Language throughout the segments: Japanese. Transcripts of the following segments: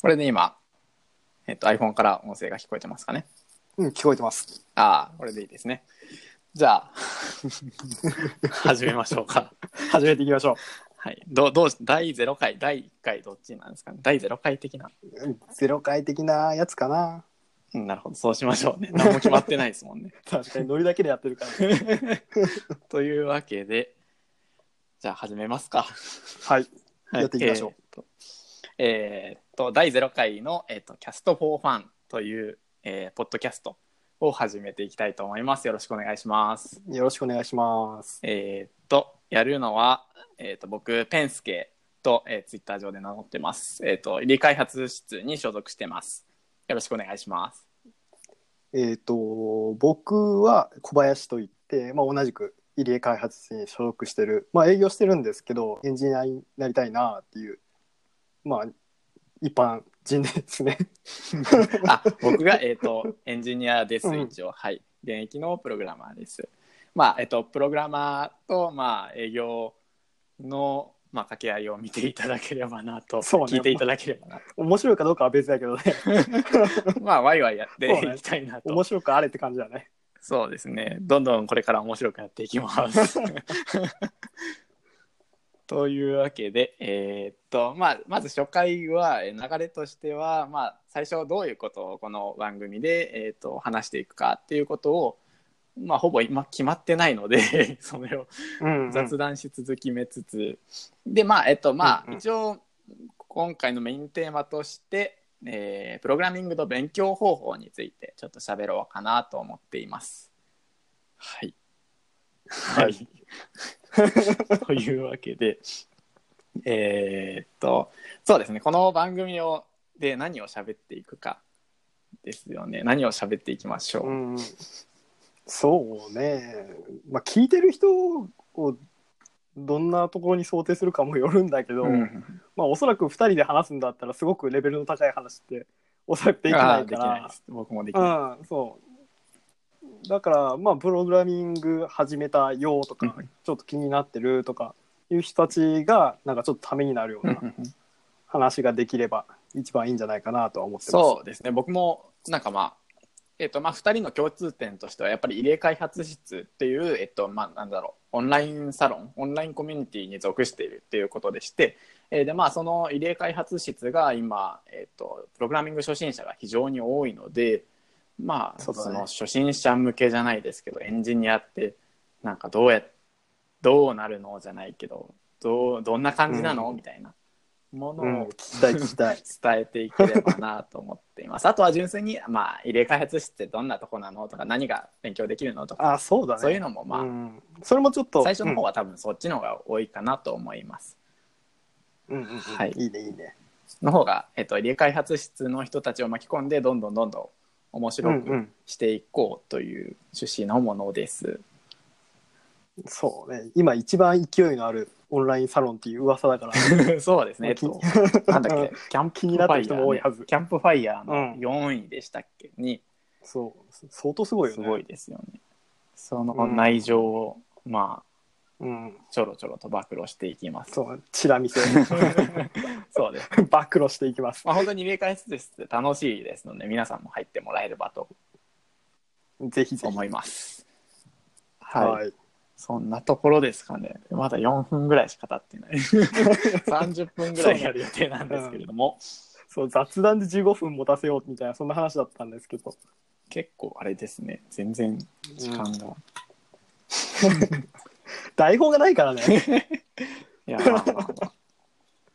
これで今、えっと、iPhone から音声が聞こえてますかね。うん、聞こえてます。ああ、これでいいですね。じゃあ、始めましょうか。始めていきましょはい。どう、どう、第0回、第1回どっちなんですかね。第0回的な。う。うんゼロ回的なやつかな。うんなるほど、そうしましょうね。何も決まってないですもんね。確かにノリだけでやってるから。というわけで、じゃあ始めますか。はい。はいやっていきましょうえーっと、えーっと第0回の、えーっと、キャストフォーファンという、えーポッドキャストを始めていきたいと思います。よろしくお願いします。よろしくお願いします。えーっと、やるのは、えーっと、僕、ペンスケと、えー、ツイッター上で名乗ってます。えーっと、理開発室に所属してます。よろしくお願いします。えっ、と、僕は小林といって、まあ、同じく入江開発室に所属してる、まあ、営業してるんですけど、エンジニアになりたいなっていう、まあ、一般人ですね。あ僕が、えー、とエンジニアです、うん一応、はい、現役のプログラマーです。まあえっ、と、プログラマーと、まあ、営業の、まあ、掛け合いを見ていただければなと、そうね聞いていただければなと、面白いかどうかは別だけどね。まあ、ワイワイやっていきたいなと。面白くあれって感じだね。そうですね。どんどんこれから面白くやっていきます。というわけで、えーっと、まあ、まず初回は、えー流れとしては、まあ、最初どういうことをこの番組で、えーっと、話していくかっていうことを、まあ、ほぼ今決まってないので、それをうん、うん。雑談し続きめつつ、で、まあ、えっと、まあ、うんうん一応、今回のメインテーマとして、えープログラミングの勉強方法についてちょっと喋ろうかなと思っています。はい。は。は い というわけで、えーっと、そうですね、この番組をで何を喋っていくかですよね。何を喋っていきましょう。うん、そうね、まあ、聞いてる人をどんなところに想定するかもよるんだけど、うんまあ、おそらく2人で話すんだったらすごくレベルの高い話っておそらくできないから。僕もできない。うん、そうだからまあプログラミング始めたよとか、うん。ちょっと気になってるとかいう人たちがなんかちょっとためになるような話ができれば一番いいんじゃないかなとは思ってます。そうですね。僕もなんかまあえっとまあ、2人の共通点としてはやっぱり入江開発室っていう、えっとまあ、なんだろう。オンラインサロンオンラインコミュニティに属しているっていうことでして、えーでまあ、その入江開発室が今、えっと、プログラミング初心者が非常に多いので、まあその初心者向けじゃないですけどエンジニアってなんかどうやどうなるのじゃないけどどうどんな感じなの、うんみたいなものを。伝えていければなと思っています。あとは純粋に、まあ、入れ開発室ってどんなとこなのとか、何が勉強できるのとか、あそうだね。そういうのも、まあ、うん、それもちょっと最初の方は多分そっちの方が多いかなと思います。うんうんうんうんはいいいねいいね。の方が、えっと、入れ開発室の人たちを巻き込んで、どんどんどんどん面白くうんうん。していこうという趣旨のものです。そうね。今一番勢いのあるオンラインサロンっていう噂だから。そうですね。えっと、なんだっけ、キャンプ気になってる人も多いはず。キャンプファイヤーのうん。4位でしたっけ、に、そう。相当すごいよね。すごいですよね。その内情を、まあ、うん、ちょろちょろと暴露していきます。そうチラ見せ そうです。暴露していきます。まあ、本当に入れ替え室って楽しいですので、皆さんも入ってもらえればとぜひぜひ。思います。はい。はい。そんなところですかね。まだ4分ぐらいしか経ってない。30分ぐらいやる予定なんですけれども、そう雑談で15分持たせようみたいなそんな話だったんですけど。結構あれですね。全然時間が。台本がないからね。いや、まあまあまあ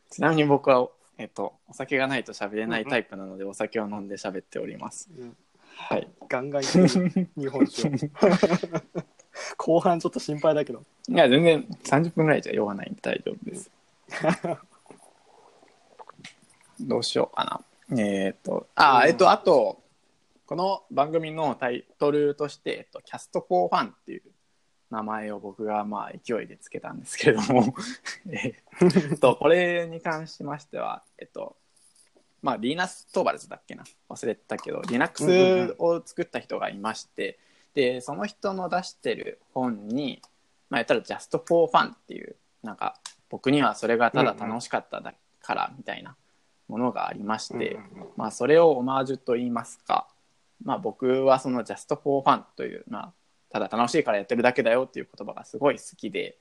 ちなみに僕は、えっと、お酒がないと喋れないタイプなので、お酒を飲んで喋っております。うんはい。ガンガン日本酒を。後半ちょっと心配だけど。いや、全然30分ぐらいじゃ酔わないんで大丈夫です。どうしようかな。えっ、と、あ、うんえっ、と、あと、この番組のタイトルとして、えっと、キャストフォーファンっていう名前を僕がまあ勢いでつけたんですけれども、えっと、これに関しましては、えっと、まあ、リーナス・トーバルズだっけな？忘れてたけど、Linux を作った人がいまして、で、その人の出してる本に、まあ、やったら Just for Fun っていう、なんか、僕にはそれがただ楽しかっただからみたいなものがありまして、まあ、それをオマージュと言いますか、まあ、僕はその Just for Fun という、まあ、ただ楽しいからやってるだけだよっていう言葉がすごい好きで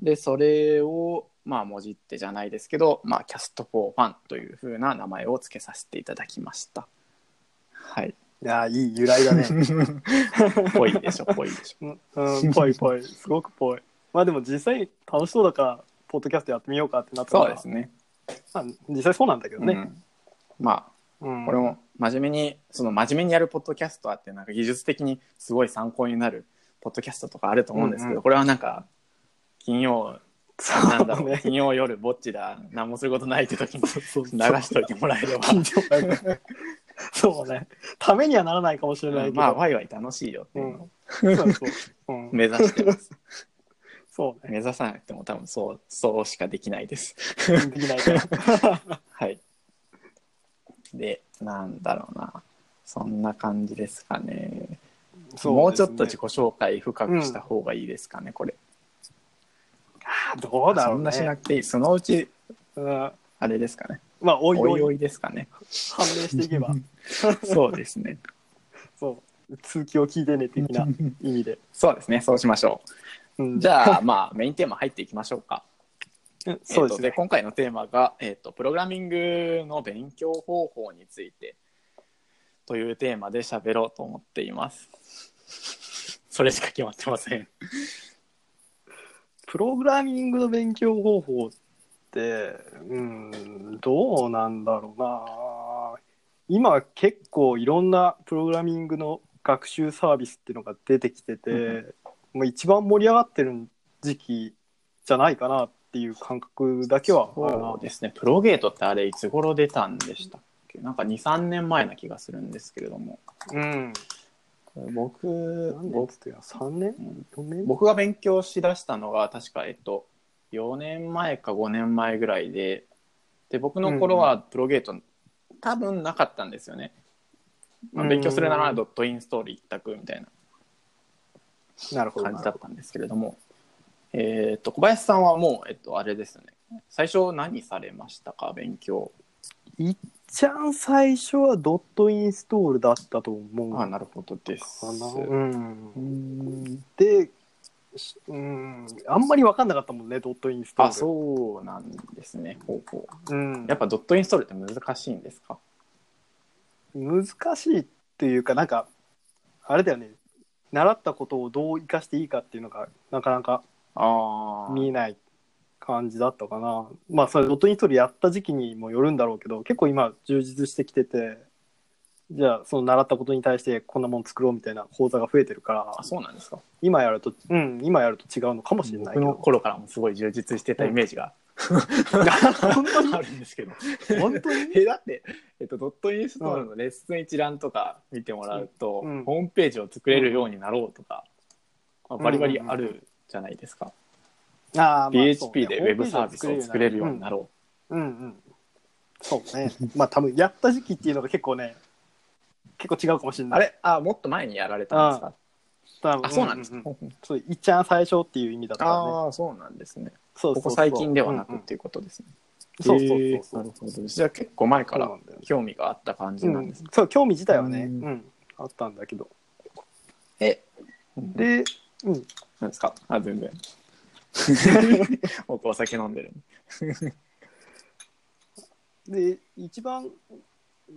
でそれをまあもじってじゃないですけど、まあ、Cast for Fun というふうな名前を付けさせていただきました。はい。いやーいい由来だね ぽいでしょ、ぽいでしょ。うんうんぽいぽいすごくぽいまあでも実際楽しそうだからポッドキャストやってみようかってなったらそうですね。まあ、実際そうなんだけどね、うんまあうんこれも真面目にその真面目にやるポッドキャストあってなんか技術的にすごい参考になるポッドキャストとかあると思うんですけど、うんうん。これはなんか金曜なんだろう、ね。金曜夜ぼっちだ何もすることないって時に流しといてもらえれば、そうね。ためにはならないかもしれないけど、まあワイワイ楽しいよっていう。のをそうそう、う。ん、目指してます、そうね。目指さなくても多分そうそうしかできないです。できないか。ら はい。でなんだろうな。そんな感じですかね。そうもうちょっと自己紹介深くした方がいいですかね、これ。どうだろそなしうんねなくていい。そのうちうん。あれですかね。まあおいおい。おいおいですかね。判明していけば。そうですね。そう。通気を聞いてね的な意味で、そうですね。そうしましょう。ん。うじゃあまあメインテーマ入っていきましょうか。うんそうですえー今回のテーマが、えーと「プログラミングの勉強方法について」というテーマで喋ろうと思っています。それしか決まってません。プログラミングの勉強方法ってうんどうなんだろうな。今結構いろんなプログラミングの学習サービスっていうのが出てきてて、うもう一番盛り上がってる時期じゃないかなっていう感覚だけはそうですね。プロゲートってあれいつ頃出たんでしたっけ？なんか23年前な気がするんですけれども。うん。僕僕つってた3年？4年？僕が勉強しだしたのが確かえっと4年前か5年前ぐらいでで僕の頃はプロゲート多分なかったんですよね、まあうん勉強するならドットインストール一択みたいな感じだったんですけれどもえっと小林さんはもう、えっと、あれですね。最初何されましたか？勉強。いっちゃん最初はドットインストールだったと思う。あなるほどです。かな、う、うん。んでしうん。あんまり分かんなかったもんねドットインストール。あそうなんですね。ほうほう。う、ん、やっぱドットインストールって難しいんですか？難しいっていうかなんかあれだよね。習ったことをどう生かしていいかっていうのがなかなかああ見えない感じだったかな。まあそれドットインストールやった時期にもよるんだろうけど結構今充実してきててじゃあその習ったことに対してこんなもん作ろうみたいな講座が増えてるからあそうなんですか。今やるとうん今やると違うのかもしれないけ僕のど頃からもすごい充実してたイメージが、本当に？あるんですけど。本当に？えだって、えっと、ドットインストールのレッスン一覧とか見てもらうと、うん。ホームページを作れるようになろうとか、まあバリバリあるじゃないですか、あーまあ PHP でウェブサービスを作れるようになるろう。んうん。そうね。まあ多分やった時期っていうのが結構ね結構違うかもしれう、ない。あれ？あもっと前にやられたんですか？多分。あそうなんですか、ううそういっちゃん最初っていう意味だったねああそうなんですね。そうそうそう。ここ最近ではなくうんうんっていうことですね、そうそうそうそう。なるほど。じゃあ結構前からそうなんだよ興味があった感じなんですそう興味自体はね、ううん。んあったんだけど。えで、うん、なんですか？あ全然。僕お酒飲んでる。で一番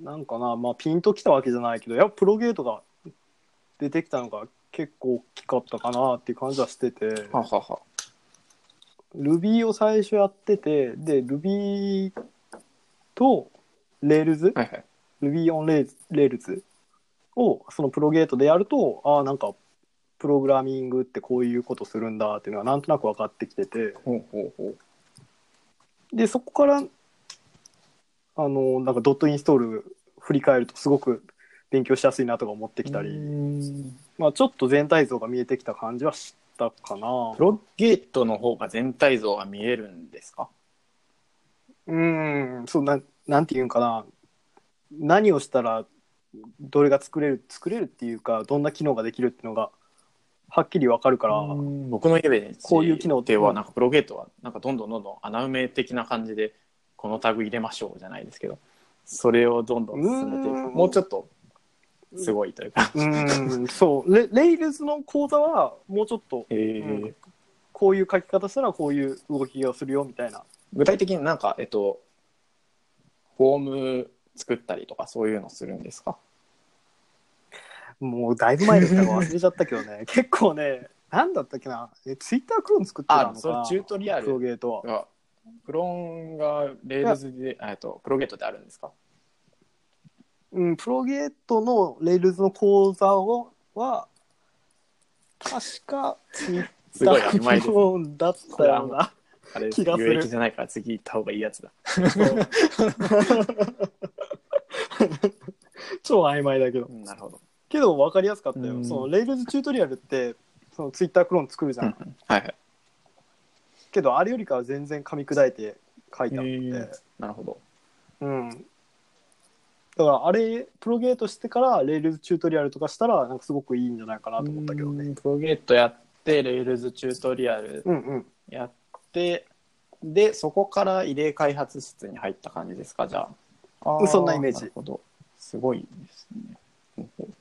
なんかな、まあ、ピンときたわけじゃないけどやっぱプロゲートが出てきたのが結構大きかったかなっていう感じはしてて。ははは。Ruby を最初やっててで Ruby と Rails、はいはい。Ruby on Rails をそのプロゲートでやるとああなんかプログラミングってこういうことするんだっていうのがなんとなく分かってきてて。ほうほうほう。でそこからあのなんかドットインストール振り返るとすごく勉強しやすいなとか思ってきたり、うん。まあ、ちょっと全体像が見えてきた感じはしたかな。プロゲートの方が全体像が見えるんですか？うん。そうなんなんていうんかな。何をしたらどれが作れる作れるっていうかどんな機能ができるっていうのがはっきり分かるから、僕のイメージこういう機能ではなんかプロゲートはなんかどんどんどんどん穴埋め的な感じでこのタグ入れましょうじゃないですけどそれをどんどん進めていくうん。もうちょっとすごいというか、うんそう。レレイルズの講座はもうちょっとえー。うんこういう書き方したらこういう動きをするよみたいな。具体的になんかえっとフォーム作ったりとかそういうのするんですか？もうだいぶ前ですから忘れちゃったけどね。結構ねなんだったっけな。えツイッタークローン作ってたのか。あそれチュートリアプロルゲートは。がクローンが Rails でえっと Progate であるんですか？うん、 Progate の Rails の講座をは確かツイッすごい曖昧ですクローンだったようなあれ気がする。有益じゃないから次行った方がいいやつだ。超曖昧だけど。うんなるほど、けど分かりやすかったよ、うん。その Rails チュートリアルってそのツイッタークローン作るじゃん、はいはい。けどあれよりかは全然噛み砕いて書いてあって、へー。なるほど。うん。だからあれ Progate してから Rails チュートリアルとかしたらなんかすごくいいんじゃないかなと思ったけどね。うんプロゲートやって Rails チュートリアルうんうん。やってでそこから異例開発室に入った感じですかじゃあ。あーそんなイメージ。なるほど。すごいですね。ほうほう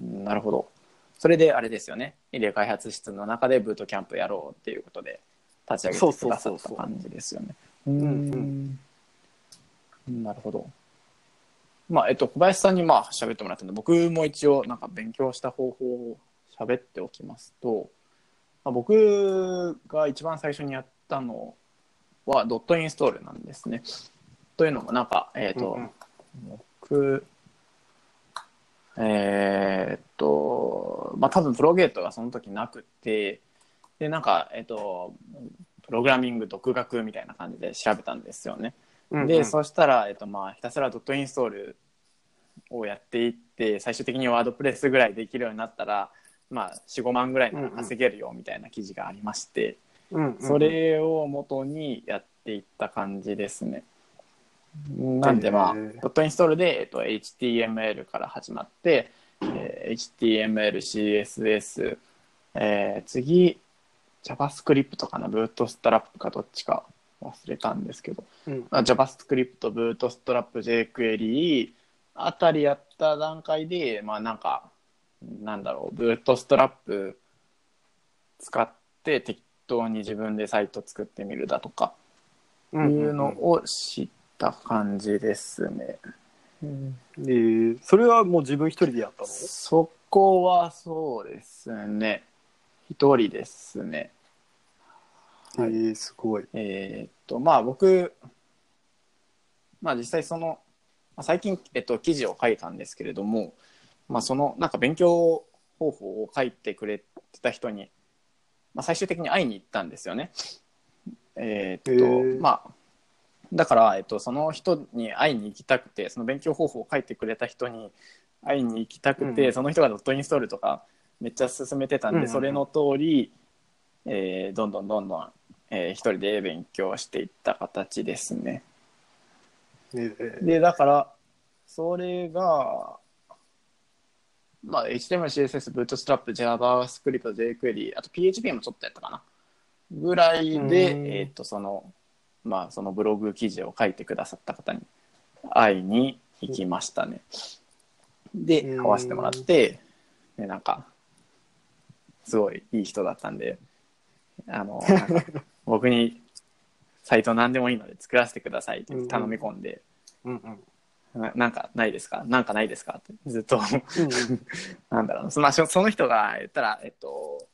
なるほど。それであれですよね。異例開発室の中でブートキャンプやろうっていうことで立ち上げてくださった感じですよね。うん。なるほど。まあえっと小林さんにまあ喋ってもらったんで僕も一応なんか勉強した方法を喋っておきますと、まあ、僕が一番最初にやったのはドットインストールなんですね。というのもなんか、えっ、と、うんうん。僕、えーっと、まあ多分プロゲートがその時なくて、で、なんか、えっ、と、プログラミング独学みたいな感じで調べたんですよね。うんうんで、そしたら、えっと、まあ、ひたすらドットインストールをやっていって、最終的にワードプレスぐらいできるようになったら、まあ、4、5万ぐらいなら稼げるよみたいな記事がありまして、うんうんそれを元にやっていった感じですね。なんでまあ、ドットインストールで、えっと、HTML から始まって、えー HTML、CSS、えー次、JavaScript かな、ブートストラップかどっちか忘れたんですけど、うん。あ JavaScript、ブートストラップ、jQuery あたりやった段階で、まあなんか、なんだろう、ブートストラップ使って適当に自分でサイト作ってみるだとか、ういうのを知った感じですね。えーそれはもう自分一人でやったの？そこはそうですね。一人ですね。はいえーすごいえーっと、まあ僕、まあ実際その、まあ最近、えっと、記事を書いたんですけれども、まあその、なんか勉強方法を書いてくれてた人に、まあ最終的に会いに行ったんですよね。えーっと、まあ、だから、えっと、その人に会いに行きたくて、その勉強方法を書いてくれた人に会いに行きたくて、うんその人がドットインストールとかめっちゃ進めてたんで、うんそれの通り、えーどんどんどんどん、えー一人で勉強していった形ですね。えーで、だから、それが、まあ、HTML、CSS、Bootstrap、JavaScript、jQuery、あと PHP もちょっとやったかな。ぐらいで、うんえっ、と、その、まあ、そのブログ記事を書いてくださった方に会いに行きましたね。で、うん。会わせてもらって、で、なんか、すごいいい人だったんで、あの、僕にサイト何でもいいので作らせてくださいって頼み込んで、うんうん。ななんかないですか？なんかないですか？ってずっと。なんだろう。まあ、そその人が言ったら、えっと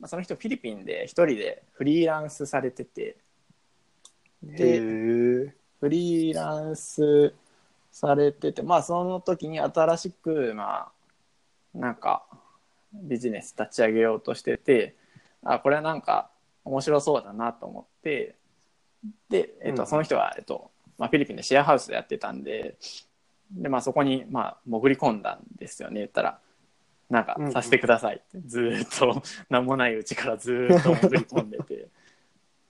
まあ、その人フィリピンで一人でフリーランスされててへでー。フリーランスされててまあその時に新しくまあなんかビジネス立ち上げようとしててあこれはなんか面白そうだなと思ってで、えっとうん。その人は、えっとまあ、フィリピンでシェアハウスでやってたんでで、まあ、そこに、まあ、潜り込んだんですよね言ったら。なんかうんうん。させてくださいって、ずーっと。何もないうちからずーっと潜り込んでて。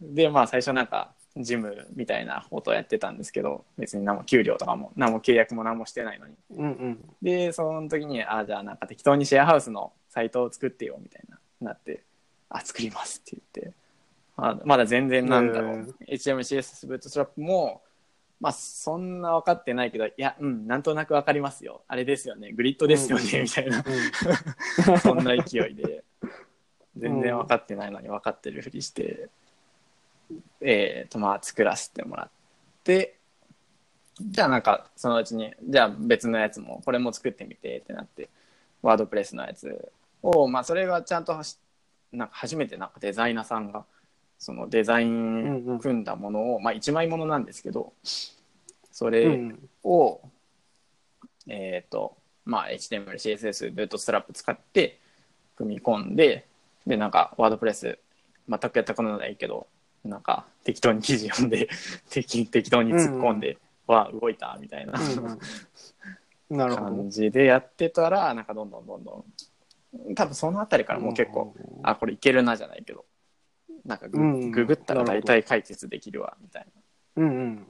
でまあ最初なんかジムみたいなことをやってたんですけど別に何も給料とかも何も契約も何もしてないのに。うんうん。でその時にあじゃあなんか適当にシェアハウスのサイトを作ってよみたいななってあ作りますって言って。あまだ全然なんだろへう、HTML、CSS、ブートストラップも、まあ、そんな分かってないけど、いや、うん、なんとなく分かりますよ。あれですよね、グリッドですよね、うん。みたいな、うん。そんな勢いで、全然分かってないのに分かってるふりして、えーと、まあ、作らせてもらって、じゃあなんか、そのうちに、じゃあ別のやつも、これも作ってみてってなって、ワードプレスのやつを、まあ、それがちゃんとはし、なんか初めてなんかデザイナーさんが、そのデザイン組んだものを、まあ一枚ものなんですけど、それうんを、えっ、と、まあ HTML、CSS、ブートストラップ使って組み込んで、で、なんかワードプレス全くやったことないけど、なんか適当に記事読んで、適適当に突っ込んで、わあ、動いたみたいな。うんなるほど。感じでやってたら、なんかどんどんどんどん、多分そのあたりからもう結構、あ、これいけるなじゃないけど、なんかグ,、うんググったら大体解決できるわ、みたいうんうん。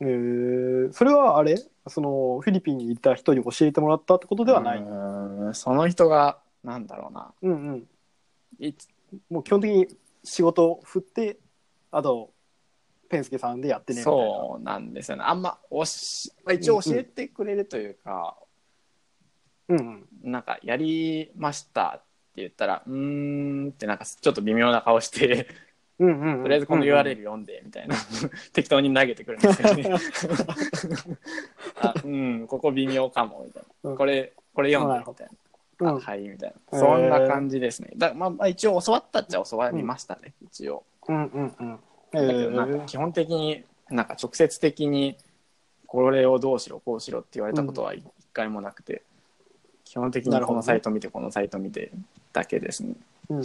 えー、それはあれ？そのフィリピンにいた人に教えてもらったってことでな。はない、その人が、なんだろうな。うんうん。もう基本的に仕事を振ってあとペンスケさんでやってねみたいなそうなんですよね。あんまおし、まあ一応教えてくれるというか、うんうんなんかやりましたって言ったら、うーんってなんかちょっと微妙な顔して、うんうんうんとりあえずこの URL 読んでみたいな、適当に投げてくるんですよね。あうん、ここ微妙かもみたいな。うんこれ、これ読んでみたいな。うんあはいみたいへーな。そんな感じですね。だまあ、まあ一応教わったっちゃ教わりましたね、一応。うんうんうん。えだけどなんかー基本的になんか直接的にこれをどうしろこうしろって言われたことは一回もなくて、基本的にこのサイト見てこのサイト見てだけですね。うんうん。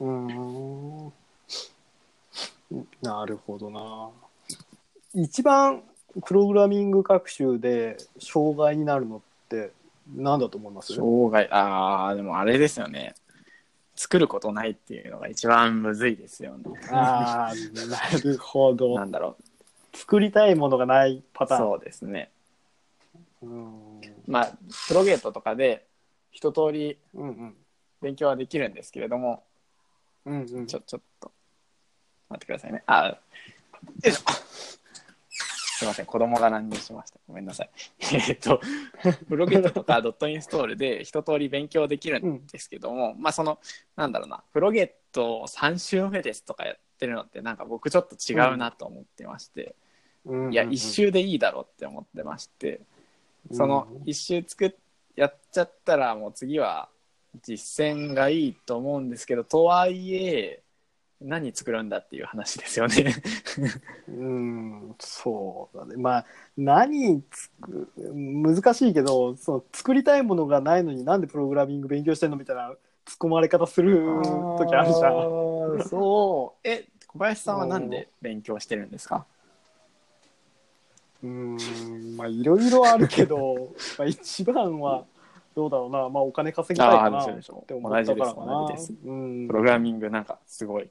うーん。なるほどな。一番プログラミング学習で障害になるのって何だと思います？障害。ああでもあれですよね作ることないっていうのが一番むずいですよね。ああなるほど。なんだろ作りたいものがないパうターン。そうですね。うん。まあプロゲートとかで一通りうんうん。勉強はできるんですけれどもうんうん。ちょちょっと待ってくださいね。あよいしょすいません、子供が乱入しました。ごめんなさい。えっと、プロゲートとかドットインストールで一通り勉強できるんですけども、まあその、なんだろうな、プロゲート3週目ですとかやってるのってなんか僕ちょっと違うなと思ってまして、うん。うんいや、一周でいいだろうって思ってまして、その一周作っ、やっちゃったらもう次は実践がいいと思うんですけど、とはいえ、何作るんだっていう話ですよね。うんそうだねまあ何つく難しいけどその作りたいものがないのになんでプログラミング勉強してんのみたいな突っ込まれ方する時あるじゃん。ん。そう。え、小林さんはなんで勉強してるんですか？うんまあいろいろあるけど まあ一番はどうだろうなまあお金稼ぎたいかなあーでしょって思ったからかなプログラミングなんかすごいうん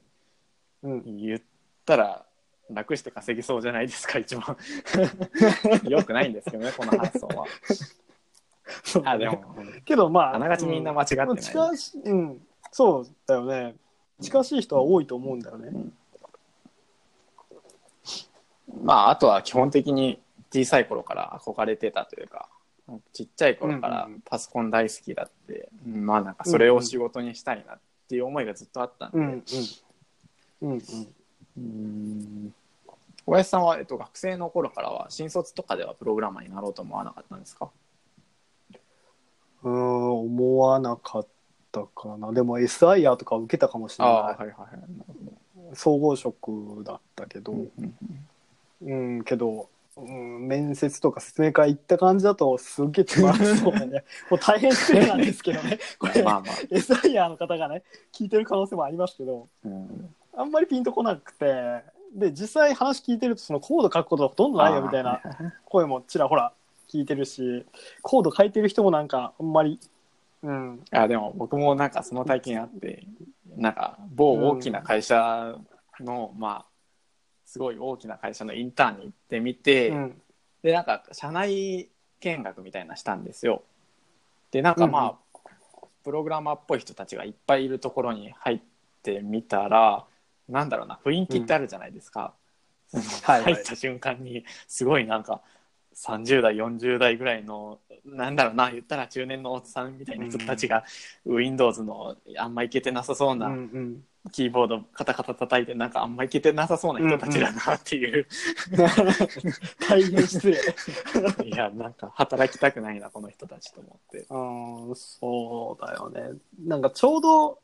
言ったら楽して稼ぎそうじゃないですか、一番。よくないんですけどね、この発想は。あ、でも、けどまああながちみんな間違ってない。うん。近しいうん。そうだよね。近しい人は多いと思うんだよね。まあ、あとは基本的に小さい頃から憧れてたというか、ちっちゃい頃からうんうんパソコン大好きだって、まあなんかそれを仕事にしたいなっていう思いがずっとあったんで、うんうんうんうん。うん。小林さんは、えっと、学生の頃からは新卒とかではプログラマーになろうと思わなかったんですか？うん思わなかったかな。でも SIR とか受けたかもしれなああはいはいはい。総合職だったけど。ど、うんうん、けど、うん、面接とか説明会行った感じだとすっげえつまらそうだね。もう大変失礼なんですけどね。これ、まあまあ、SIR の方がね聞いてる可能性もありますけど。うんあんまりピンとこなくてで実際話聞いてるとそのコード書くことはほとんどないよみたいな声もちらほら聞いてるしコード書いてる人もなんかあんまりうん。あでも僕もなんかその体験あってなんか某大きな会社の、まあすごい大きな会社のインターンに行ってみて、うん。でなんか社内見学みたいなのしたんですよ。でなんかまあ、プログラマーっぽい人たちがいっぱいいるところに入ってみたらなんだろうな雰囲気ってあるじゃないですか、そのはいはい。入った瞬間にすごいなんか30代40代ぐらいのなんだろうな言ったら中年のおっさんみたいな人たちが、Windows のあんまいけてなさそううんうなん。キーボードカタカタ叩いてなんかあんまいけてなさそうな人たちだなっていう、大変失礼。いやなんか働きたくないなこの人たちと思って。うんそうだよね。なんかちょうど、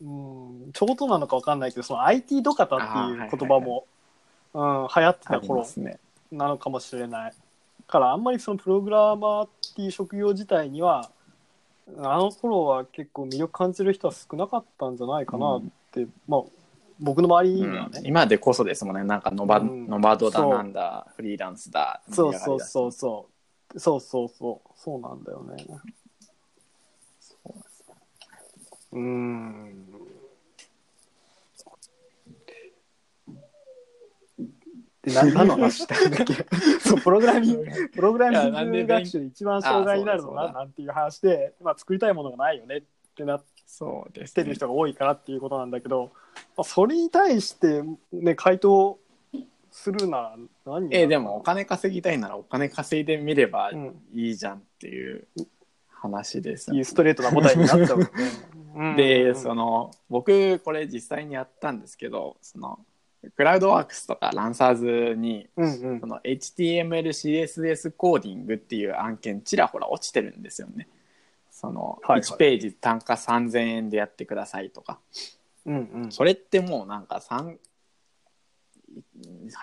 うん、ちょうどなのかわかんないけど、その IT ドカタっていう言葉も、うん、流行ってた頃すね。なのかもしれない。だからあんまりそのプログラマーっていう職業自体には、あの頃は結構魅力感じる人は少なかったんじゃないかなって、まあ、僕の周りにはね。うん今でこそですもんね、なんかノバ、うんノバドだなんだ、フリーランスだ、そうそうそうそう。そうそうそう。そうなんだよね。ううん。でな何の話したんだっけ？そうプログラミング プログラミング学習で一番障害になるのあそうだそうだななんていう話で、まあ、作りたいものがないよねってなってる人が多いからっていうことなんだけど、まあ、それに対して、ね、回答するなら何えーでもお金稼ぎたいならお金稼いでみればうんいいじゃんっていう話ですよいうストレートな答えになっちゃうよね。うんでその僕これ実際にやったんですけどそのクラウドワークスとかランサーズにうんうんその HTML、CSS コーディングっていう案件ちらほら落ちてるんですよね。そのはいはい1ページ単価3000円でやってくださいとか。うんうんそれってもうなんか3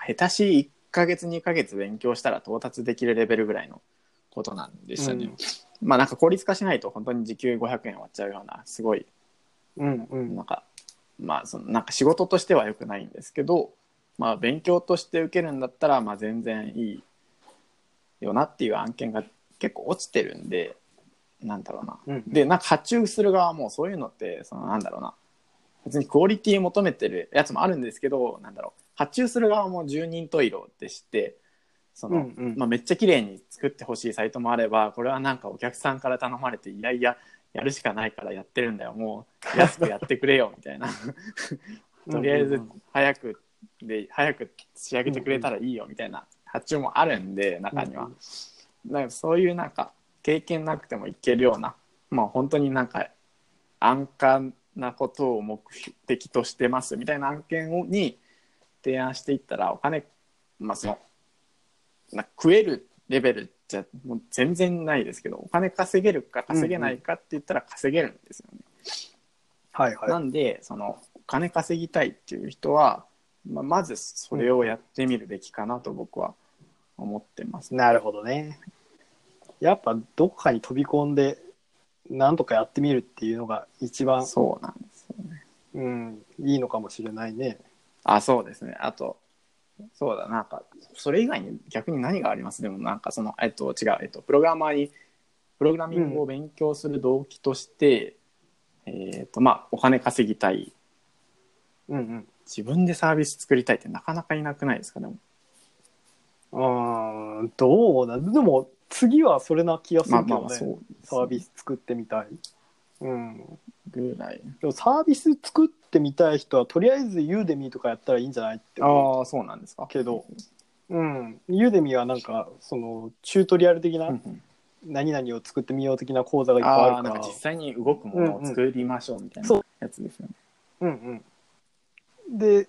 下手し1ヶ月2ヶ月勉強したら到達できるレベルぐらいのことなんですよね。まあなんか効率化しないと本当に時給500円終わっちゃうようなすごいうんうん。なんかまあそのなんか仕事としては良くないんですけどまあ勉強として受けるんだったらまあ全然いいよなっていう案件が結構落ちてるんでなんだろうな。うん。でなんか発注する側もそういうのってそのなんだろうな。別にクオリティ求めてるやつもあるんですけどなんだろう。発注する側も十人十色でしてその、うんうん。まあ、めっちゃ綺麗に作ってほしいサイトもあればこれはなんかお客さんから頼まれていやいややるしかないからやってるんだよ。もう安くやってくれよみたいな。とりあえず早くで早く仕上げてくれたらいいよみたいな発注もあるんで中には。だからそういうなんか経験なくてもいけるようなまあ本当になんか安価なことを目的としてますみたいな案件をに提案していったらお金まあそのな食えるレベルじゃもう全然ないですけどお金稼げるか稼げないかって言ったら稼げるんですよね。はいはいなんでそのお金稼ぎたいっていう人は、まあ、まずそれをやってみるべきかなと僕は思ってます。なるほどねやっぱどこかに飛び込んで何とかやってみるっていうのが一番、そうなんですよね。うん、いいのかもしれないねあ、そうですね。あと、そうだ、なんか、それ以外に逆に何があります？でも、なんかその、えっと、違う、えっと、プログラマーに、プログラミングを勉強する動機として、えっと、まあ、お金稼ぎたい、うん自分でサービス作りたいってなかなかいなくないですか、でも。うんうんどうだ？でも次はそれな気がすまあるけどね、まあまあ、そうね、サービス作ってみたいうん。ぐらい。でもサービス作ってみたい人はとりあえずユーデミーとかやったらいいんじゃないって思う。ああ、そうなんですか。けどうん、ユーデミーはなんかそのチュートリアル的なうんうん。何々を作ってみよう的な講座がいっぱいあああ、るから。なんか実際に動くものを作りましょうみたいそうなやつですよね。う。んうん、で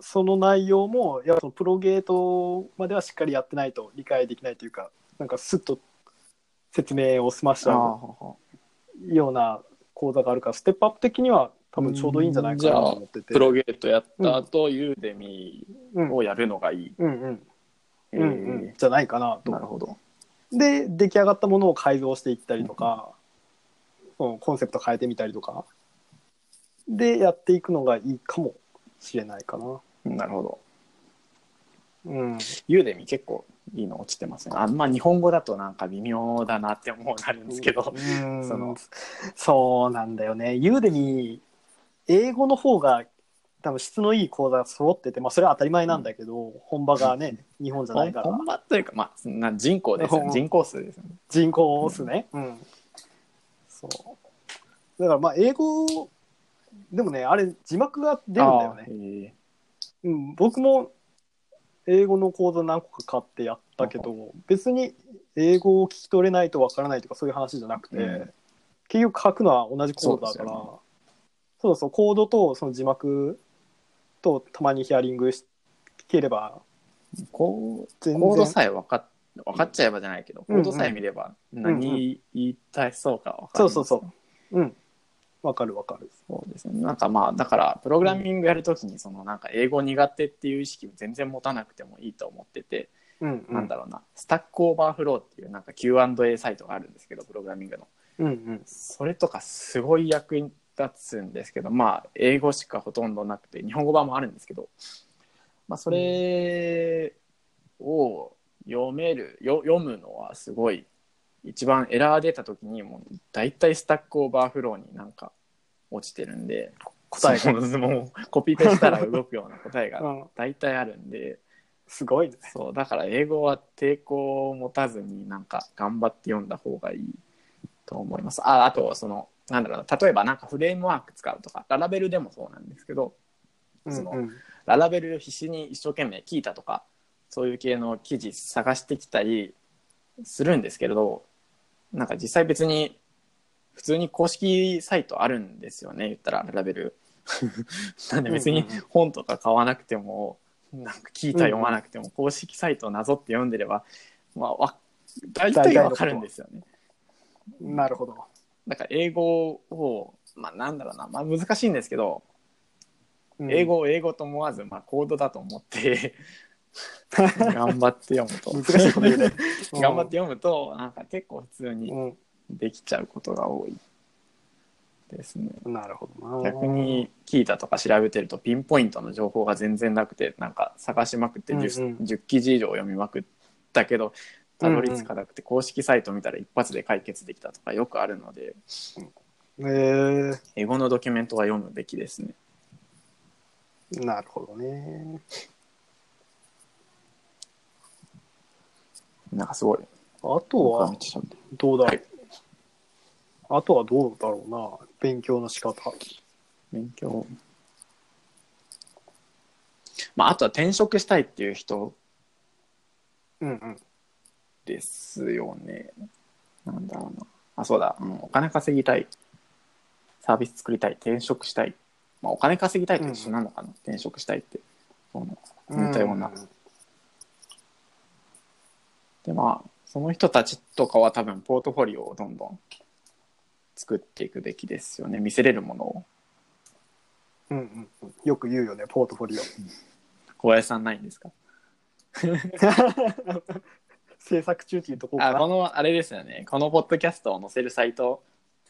その内容もやっぱそのプロゲートまではしっかりやってないと理解できないというかなんかスッと説明を済ましちゃああうような講座があるからステップアップ的には多分ちょうどいいんじゃないかなと思ってて。プロゲートやった後、ユーデミうんーをやるのがいい。うんうんえうんうん、じゃないかなとなるほど。で出来上がったものを改造していったりとか、そのコンセプト変えてみたりとかでやっていくのがいいかもしれないかな。なるほど。うん、ユーデミ結構いいの落ちてますね。あんま日本語だとなんか微妙だなって思うなるんですけど。うん。そのそうなんだよね。ユーデミ英語の方が多分質のいい講座が揃ってて、まあ、それは当たり前なんだけど、本場がね日本じゃないから。本場というか、まあ、な人口ですよね。うん。人口数ですよね。人口数ね、うん。そう。だからまあ英語でもねあれ字幕が出るんだよね。あーへうん、僕も英語の講座何個か買ってやったけど別に英語を聞き取れないとわからないとかそういう話じゃなくて、うん。結局書くのは同じコードだからそうですよそうそうコードとその字幕とたまにヒアリングし聞ければコードさえ分かっ分かっちゃえばじゃないけど、うん。うん。コードさえ見ればんうん。何言いたいそうか分かる、そうそうそう。うんわかるわかるそうですね。なんかまあ、だから、プログラミングやるときに、そのなんか、英語苦手っていう意識を全然持たなくてもいいと思ってて、うんうんなんだろうな、 Stack Overflow っていうなんか Q&A サイトがあるんですけど、プログラミングの。うんうんそれとかすごい役に立つんですけど、まあ、英語しかほとんどなくて、日本語版もあるんですけど、まあ、それを読める、よ読むのはすごい、一番エラー出た時に、もう大体 Stack Overflow になんか落ちてるんで、答えがもうコピペしたら動くような答えがうん。大体あるんで、すごいね。そうだから英語は抵抗を持たずになんか頑張って読んだ方がいいと思います。ああとそのなんだろうな例えばなんかフレームワーク使うとかララベルでもそうなんですけどそのうんうん。ララベルを必死に一生懸命聞いたとかそういう系の記事探してきたりするんですけれどなんか実際別に普通に公式サイトあるんですよね言ったらララベル。なんで別に本とか買わなくてもなんか聞いた読まなくても公式サイトをなぞって読んでれば、まあ、わ大体わかるんですよね。なるほど。だから英語を、まあ、なんだろうな、まあ、難しいんですけど、うん。英語を英語と思わず、まあ、コードだと思って 頑張って読むと。難しいこと言うね。頑張って読むとなんか結構普通にうん。できちゃうことが多いですね。なるほどな。逆に聞いたとか調べてるとピンポイントの情報が全然なくてなんか探しまくって 10,、うんうん。10記事以上読みまくったけどたどり着かなくて公式サイト見たら一発で解決できたとかよくあるのでえー、英語のドキュメントは読むべきですね。なるほどねなんかすごい。あとはどうだろう、はいあとはどうだろうな勉強の仕方勉強。まあ、あとは転職したいっていう人うんうんですよね。なんだろうな。あ、そうだ。うん、お金稼ぎたい。サービス作りたい。転職したい。まあ、お金稼ぎたいと一緒なのかな。転職したいって。その似たような。で、まあ、その人たちとかは多分、ポートフォリオをどんどん作っていくべきですよね。見せれるものを。うんうんうん。よく言うよねポートフォリオ。小林さんないんですか？制作中っていうとこあ、この、あれですよね。このポッドキャストを載せるサイト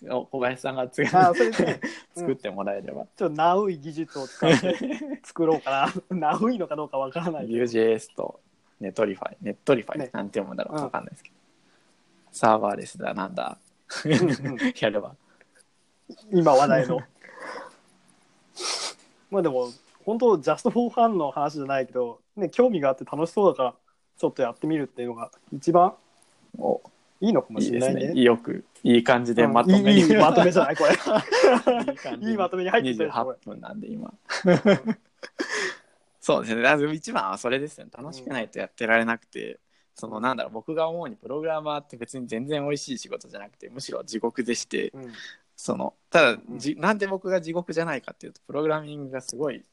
を小林さんがつあそれで、作ってもらえれば。ちょっとナウイ技術を使って作ろうかな。ナウイのかどうかわからないけど。Vue.js と Netlify、Netlify、ねなんて読むんだろううんわかんないですけど。サーバーレスだ、なんだ。んうんやれば。今話題のまあでも本当ジャストフォーファンの話じゃないけど、ね、興味があって楽しそうだからちょっとやってみるっていうのが一番お、いいのかもいいですしれないね。ね。よく、いい感じでうんまとめいいいいまとめじゃゃないこれ。いい感じいいまとめに入ってきたよこ28分なんで今。そうですね。だから一番はそれですよね。楽しくないとやってられなくて、そのなんだろう、僕が思うにプログラマーって別に全然美味しい仕事じゃなくて、むしろ地獄でして、うんそのただうんじ、なんで僕が地獄じゃないかっていうとプログラミングがすごい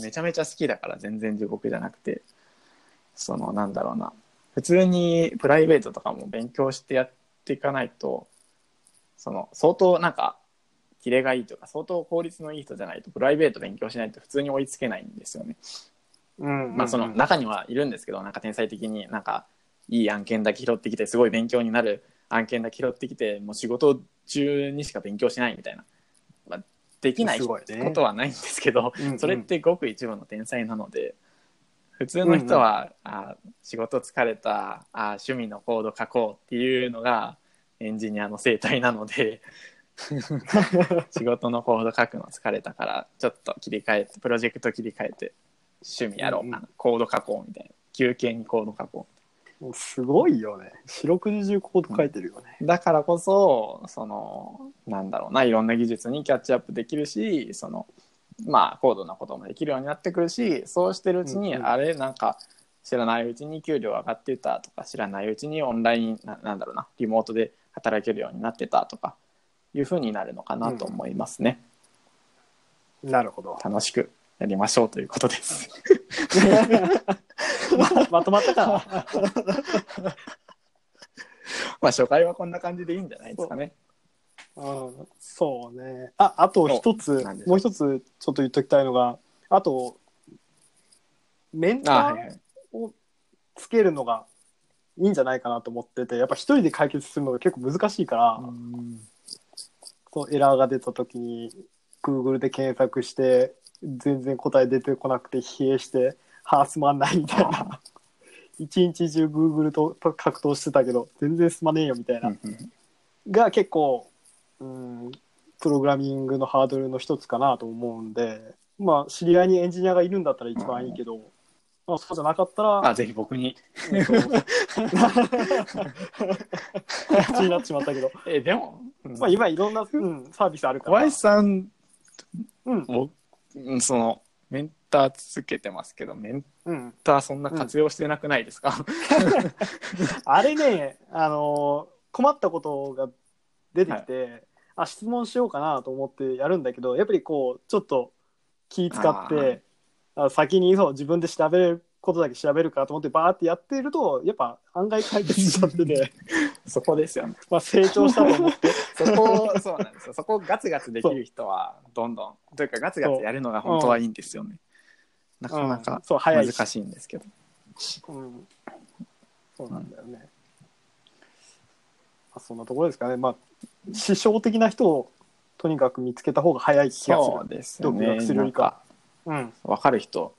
めちゃめちゃ好きだから全然地獄じゃなくてそのなんだろうな普通にプライベートとかも勉強してやっていかないとその相当なんかキレがいいとか相当効率のいい人じゃないとプライベート勉強しないと普通に追いつけないんですよね。うんまあその中にはいるんですけどなんか天才的になんかいい案件だけ拾ってきてすごい勉強になる案件だけ拾ってきてもう仕事中にしか勉強しないみたいな、まあ、できないことはないんですけど、うんうん。それってごく一部の天才なので普通の人は、あ仕事疲れたあ趣味のコード書こうっていうのがエンジニアの生態なので 仕事のコード書くの疲れたからちょっと切り替えてプロジェクト切り替えて趣味やろう、うんうん。コード書こうみたいな。休憩にコード書こすごいよね。四六時中コード書いてるよね。うだからこそそのなんだろうないろんな技術にキャッチアップできるしそのまあ高度なこともできるようになってくるしそうしてるうちに、うんうん。あれなんか知らないうちに給料上がってたとか知らないうちにオンラインななんだろうなリモートで働けるようになってたとかいうふうになるのかなと思いますね。なるほど。楽しくやりましょうということです。まとまったかな。まあ初回はこんな感じでいいんじゃないですかね。うん、そうね。あ、あと一つもう一つちょっと言っときたいのが、あと、メンター。をつけるのがいいんじゃないかなと思ってて、やっぱ一人で解決するのが結構難しいから、そうエラーが出た時に Google で検索して全然答え出てこなくて疲弊してはあすまんないみたいな。一日中 Google とと格闘してたけど全然すまねえよみたいな、うんうんが結構うんプログラミングのハードルの一つかなと思うんでまあ知り合いにエンジニアがいるんだったら一番いいけど、まあ、そうじゃなかったらあぜひ僕に。えっと口になってしまったけど、えでも、まあ、今いろんな、うん、サービスあるから。小林さんうん。僕うんそのメンターつけてますけどメンうん、ターそんな活用してなくないですか、あれね、あのー困ったことが出てきて、あ質問しようかなと思ってやるんだけどやっぱりこうちょっと気使ってあ先にそう自分で調べることだけ調べるかと思ってバーってやってるとやっぱ案外解決しちゃってて そこですよね。まあ成長したと思って。そこそうなんですよ。そこをガツガツできる人はどんどん。というかガツガツやるのが本当はいいんですよね、なかなうん。かそう早いし。難しいんですけど、うん、そうなんだよね、まあ、そんなところですかね。まあ師匠的な人をとにかく見つけた方が早い気がする。そうですよ独ね学するかうん。分かる人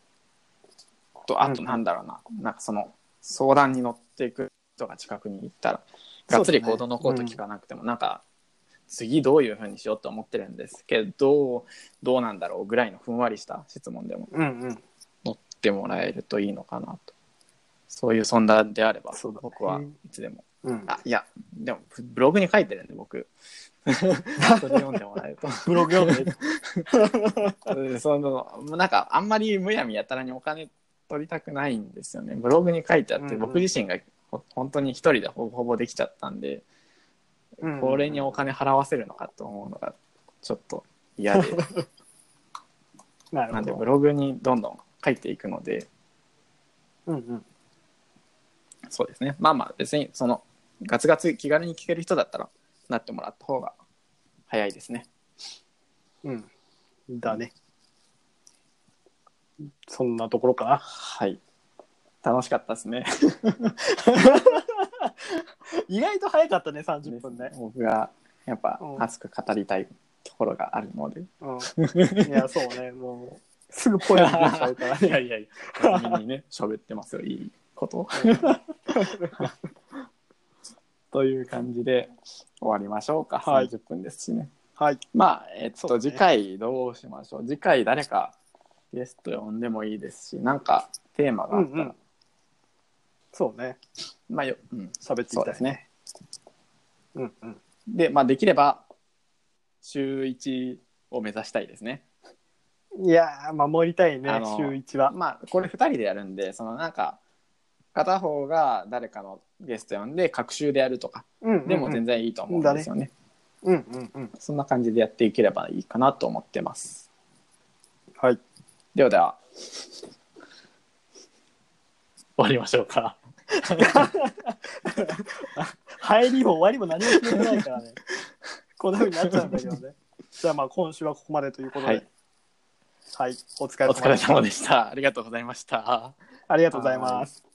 とあとうん。なんだろうな、なんかその相談に乗っていく人が近くに行ったらがっつりコードのコード聞かなくても、なんか次どういうふうにしようと思ってるんですけどどうなんだろうぐらいのふんわりした質問でも乗ってもらえるといいのかなと。そういう存在であれば、僕はいつでも。うん。あいやでもブログに書いてるんで僕。それ読んでもらえると。ブログ読んで。うんそのなんかあんまりむやみやたらにお金取りたくないんですよね。ブログに書いてあって、うんうん。僕自身がほ本当に一人でほぼほぼできちゃったんで、うん。これにお金払わせるのかと思うのがちょっと嫌で。なるほど。なんでブログにどんどん書いていくので。うんうん。そうですね。まあまあ別にそのガツガツ気軽に聞ける人だったらなってもらった方が早いですね。うん。だねそんなところかな？はい。楽しかったですね。意外と早かったね30分ね、僕がやっぱうん。熱く語りたいところがあるので、うん、いやそうね。もうすぐポエム出ちゃうから。ね いやいやいや、みんにね、喋ってますよ、いいこと。という感じで終わりましょうか。はい。30分ですしね。はい。まあ、えっと、そうね。次回どうしましょう？次回誰かゲスト呼んでもいいですし、なんかテーマがあったら、うんうん。そうね。まあよ、うん、喋っていきたい。ですね。うんうん。で、まあ、できれば週1を目指したいですね。いやー守りたいね週1は。まあこれ2人でやるんでそのなんか片方が誰かのゲスト呼んで隔週でやるとか。うんうんうん。でも全然いいと思うんですよね,、うんうんうん。そんな感じでやっていければいいかなと思ってます。はいではでは。終わりましょうか。入りも終わりも何も決めてないからね。こんなふうになっちゃうんだけどね。じゃあまあ今週はここまでということで。ははい。い、お疲れお疲れ様でした。様でした。ありがとうございました。ありがとうございます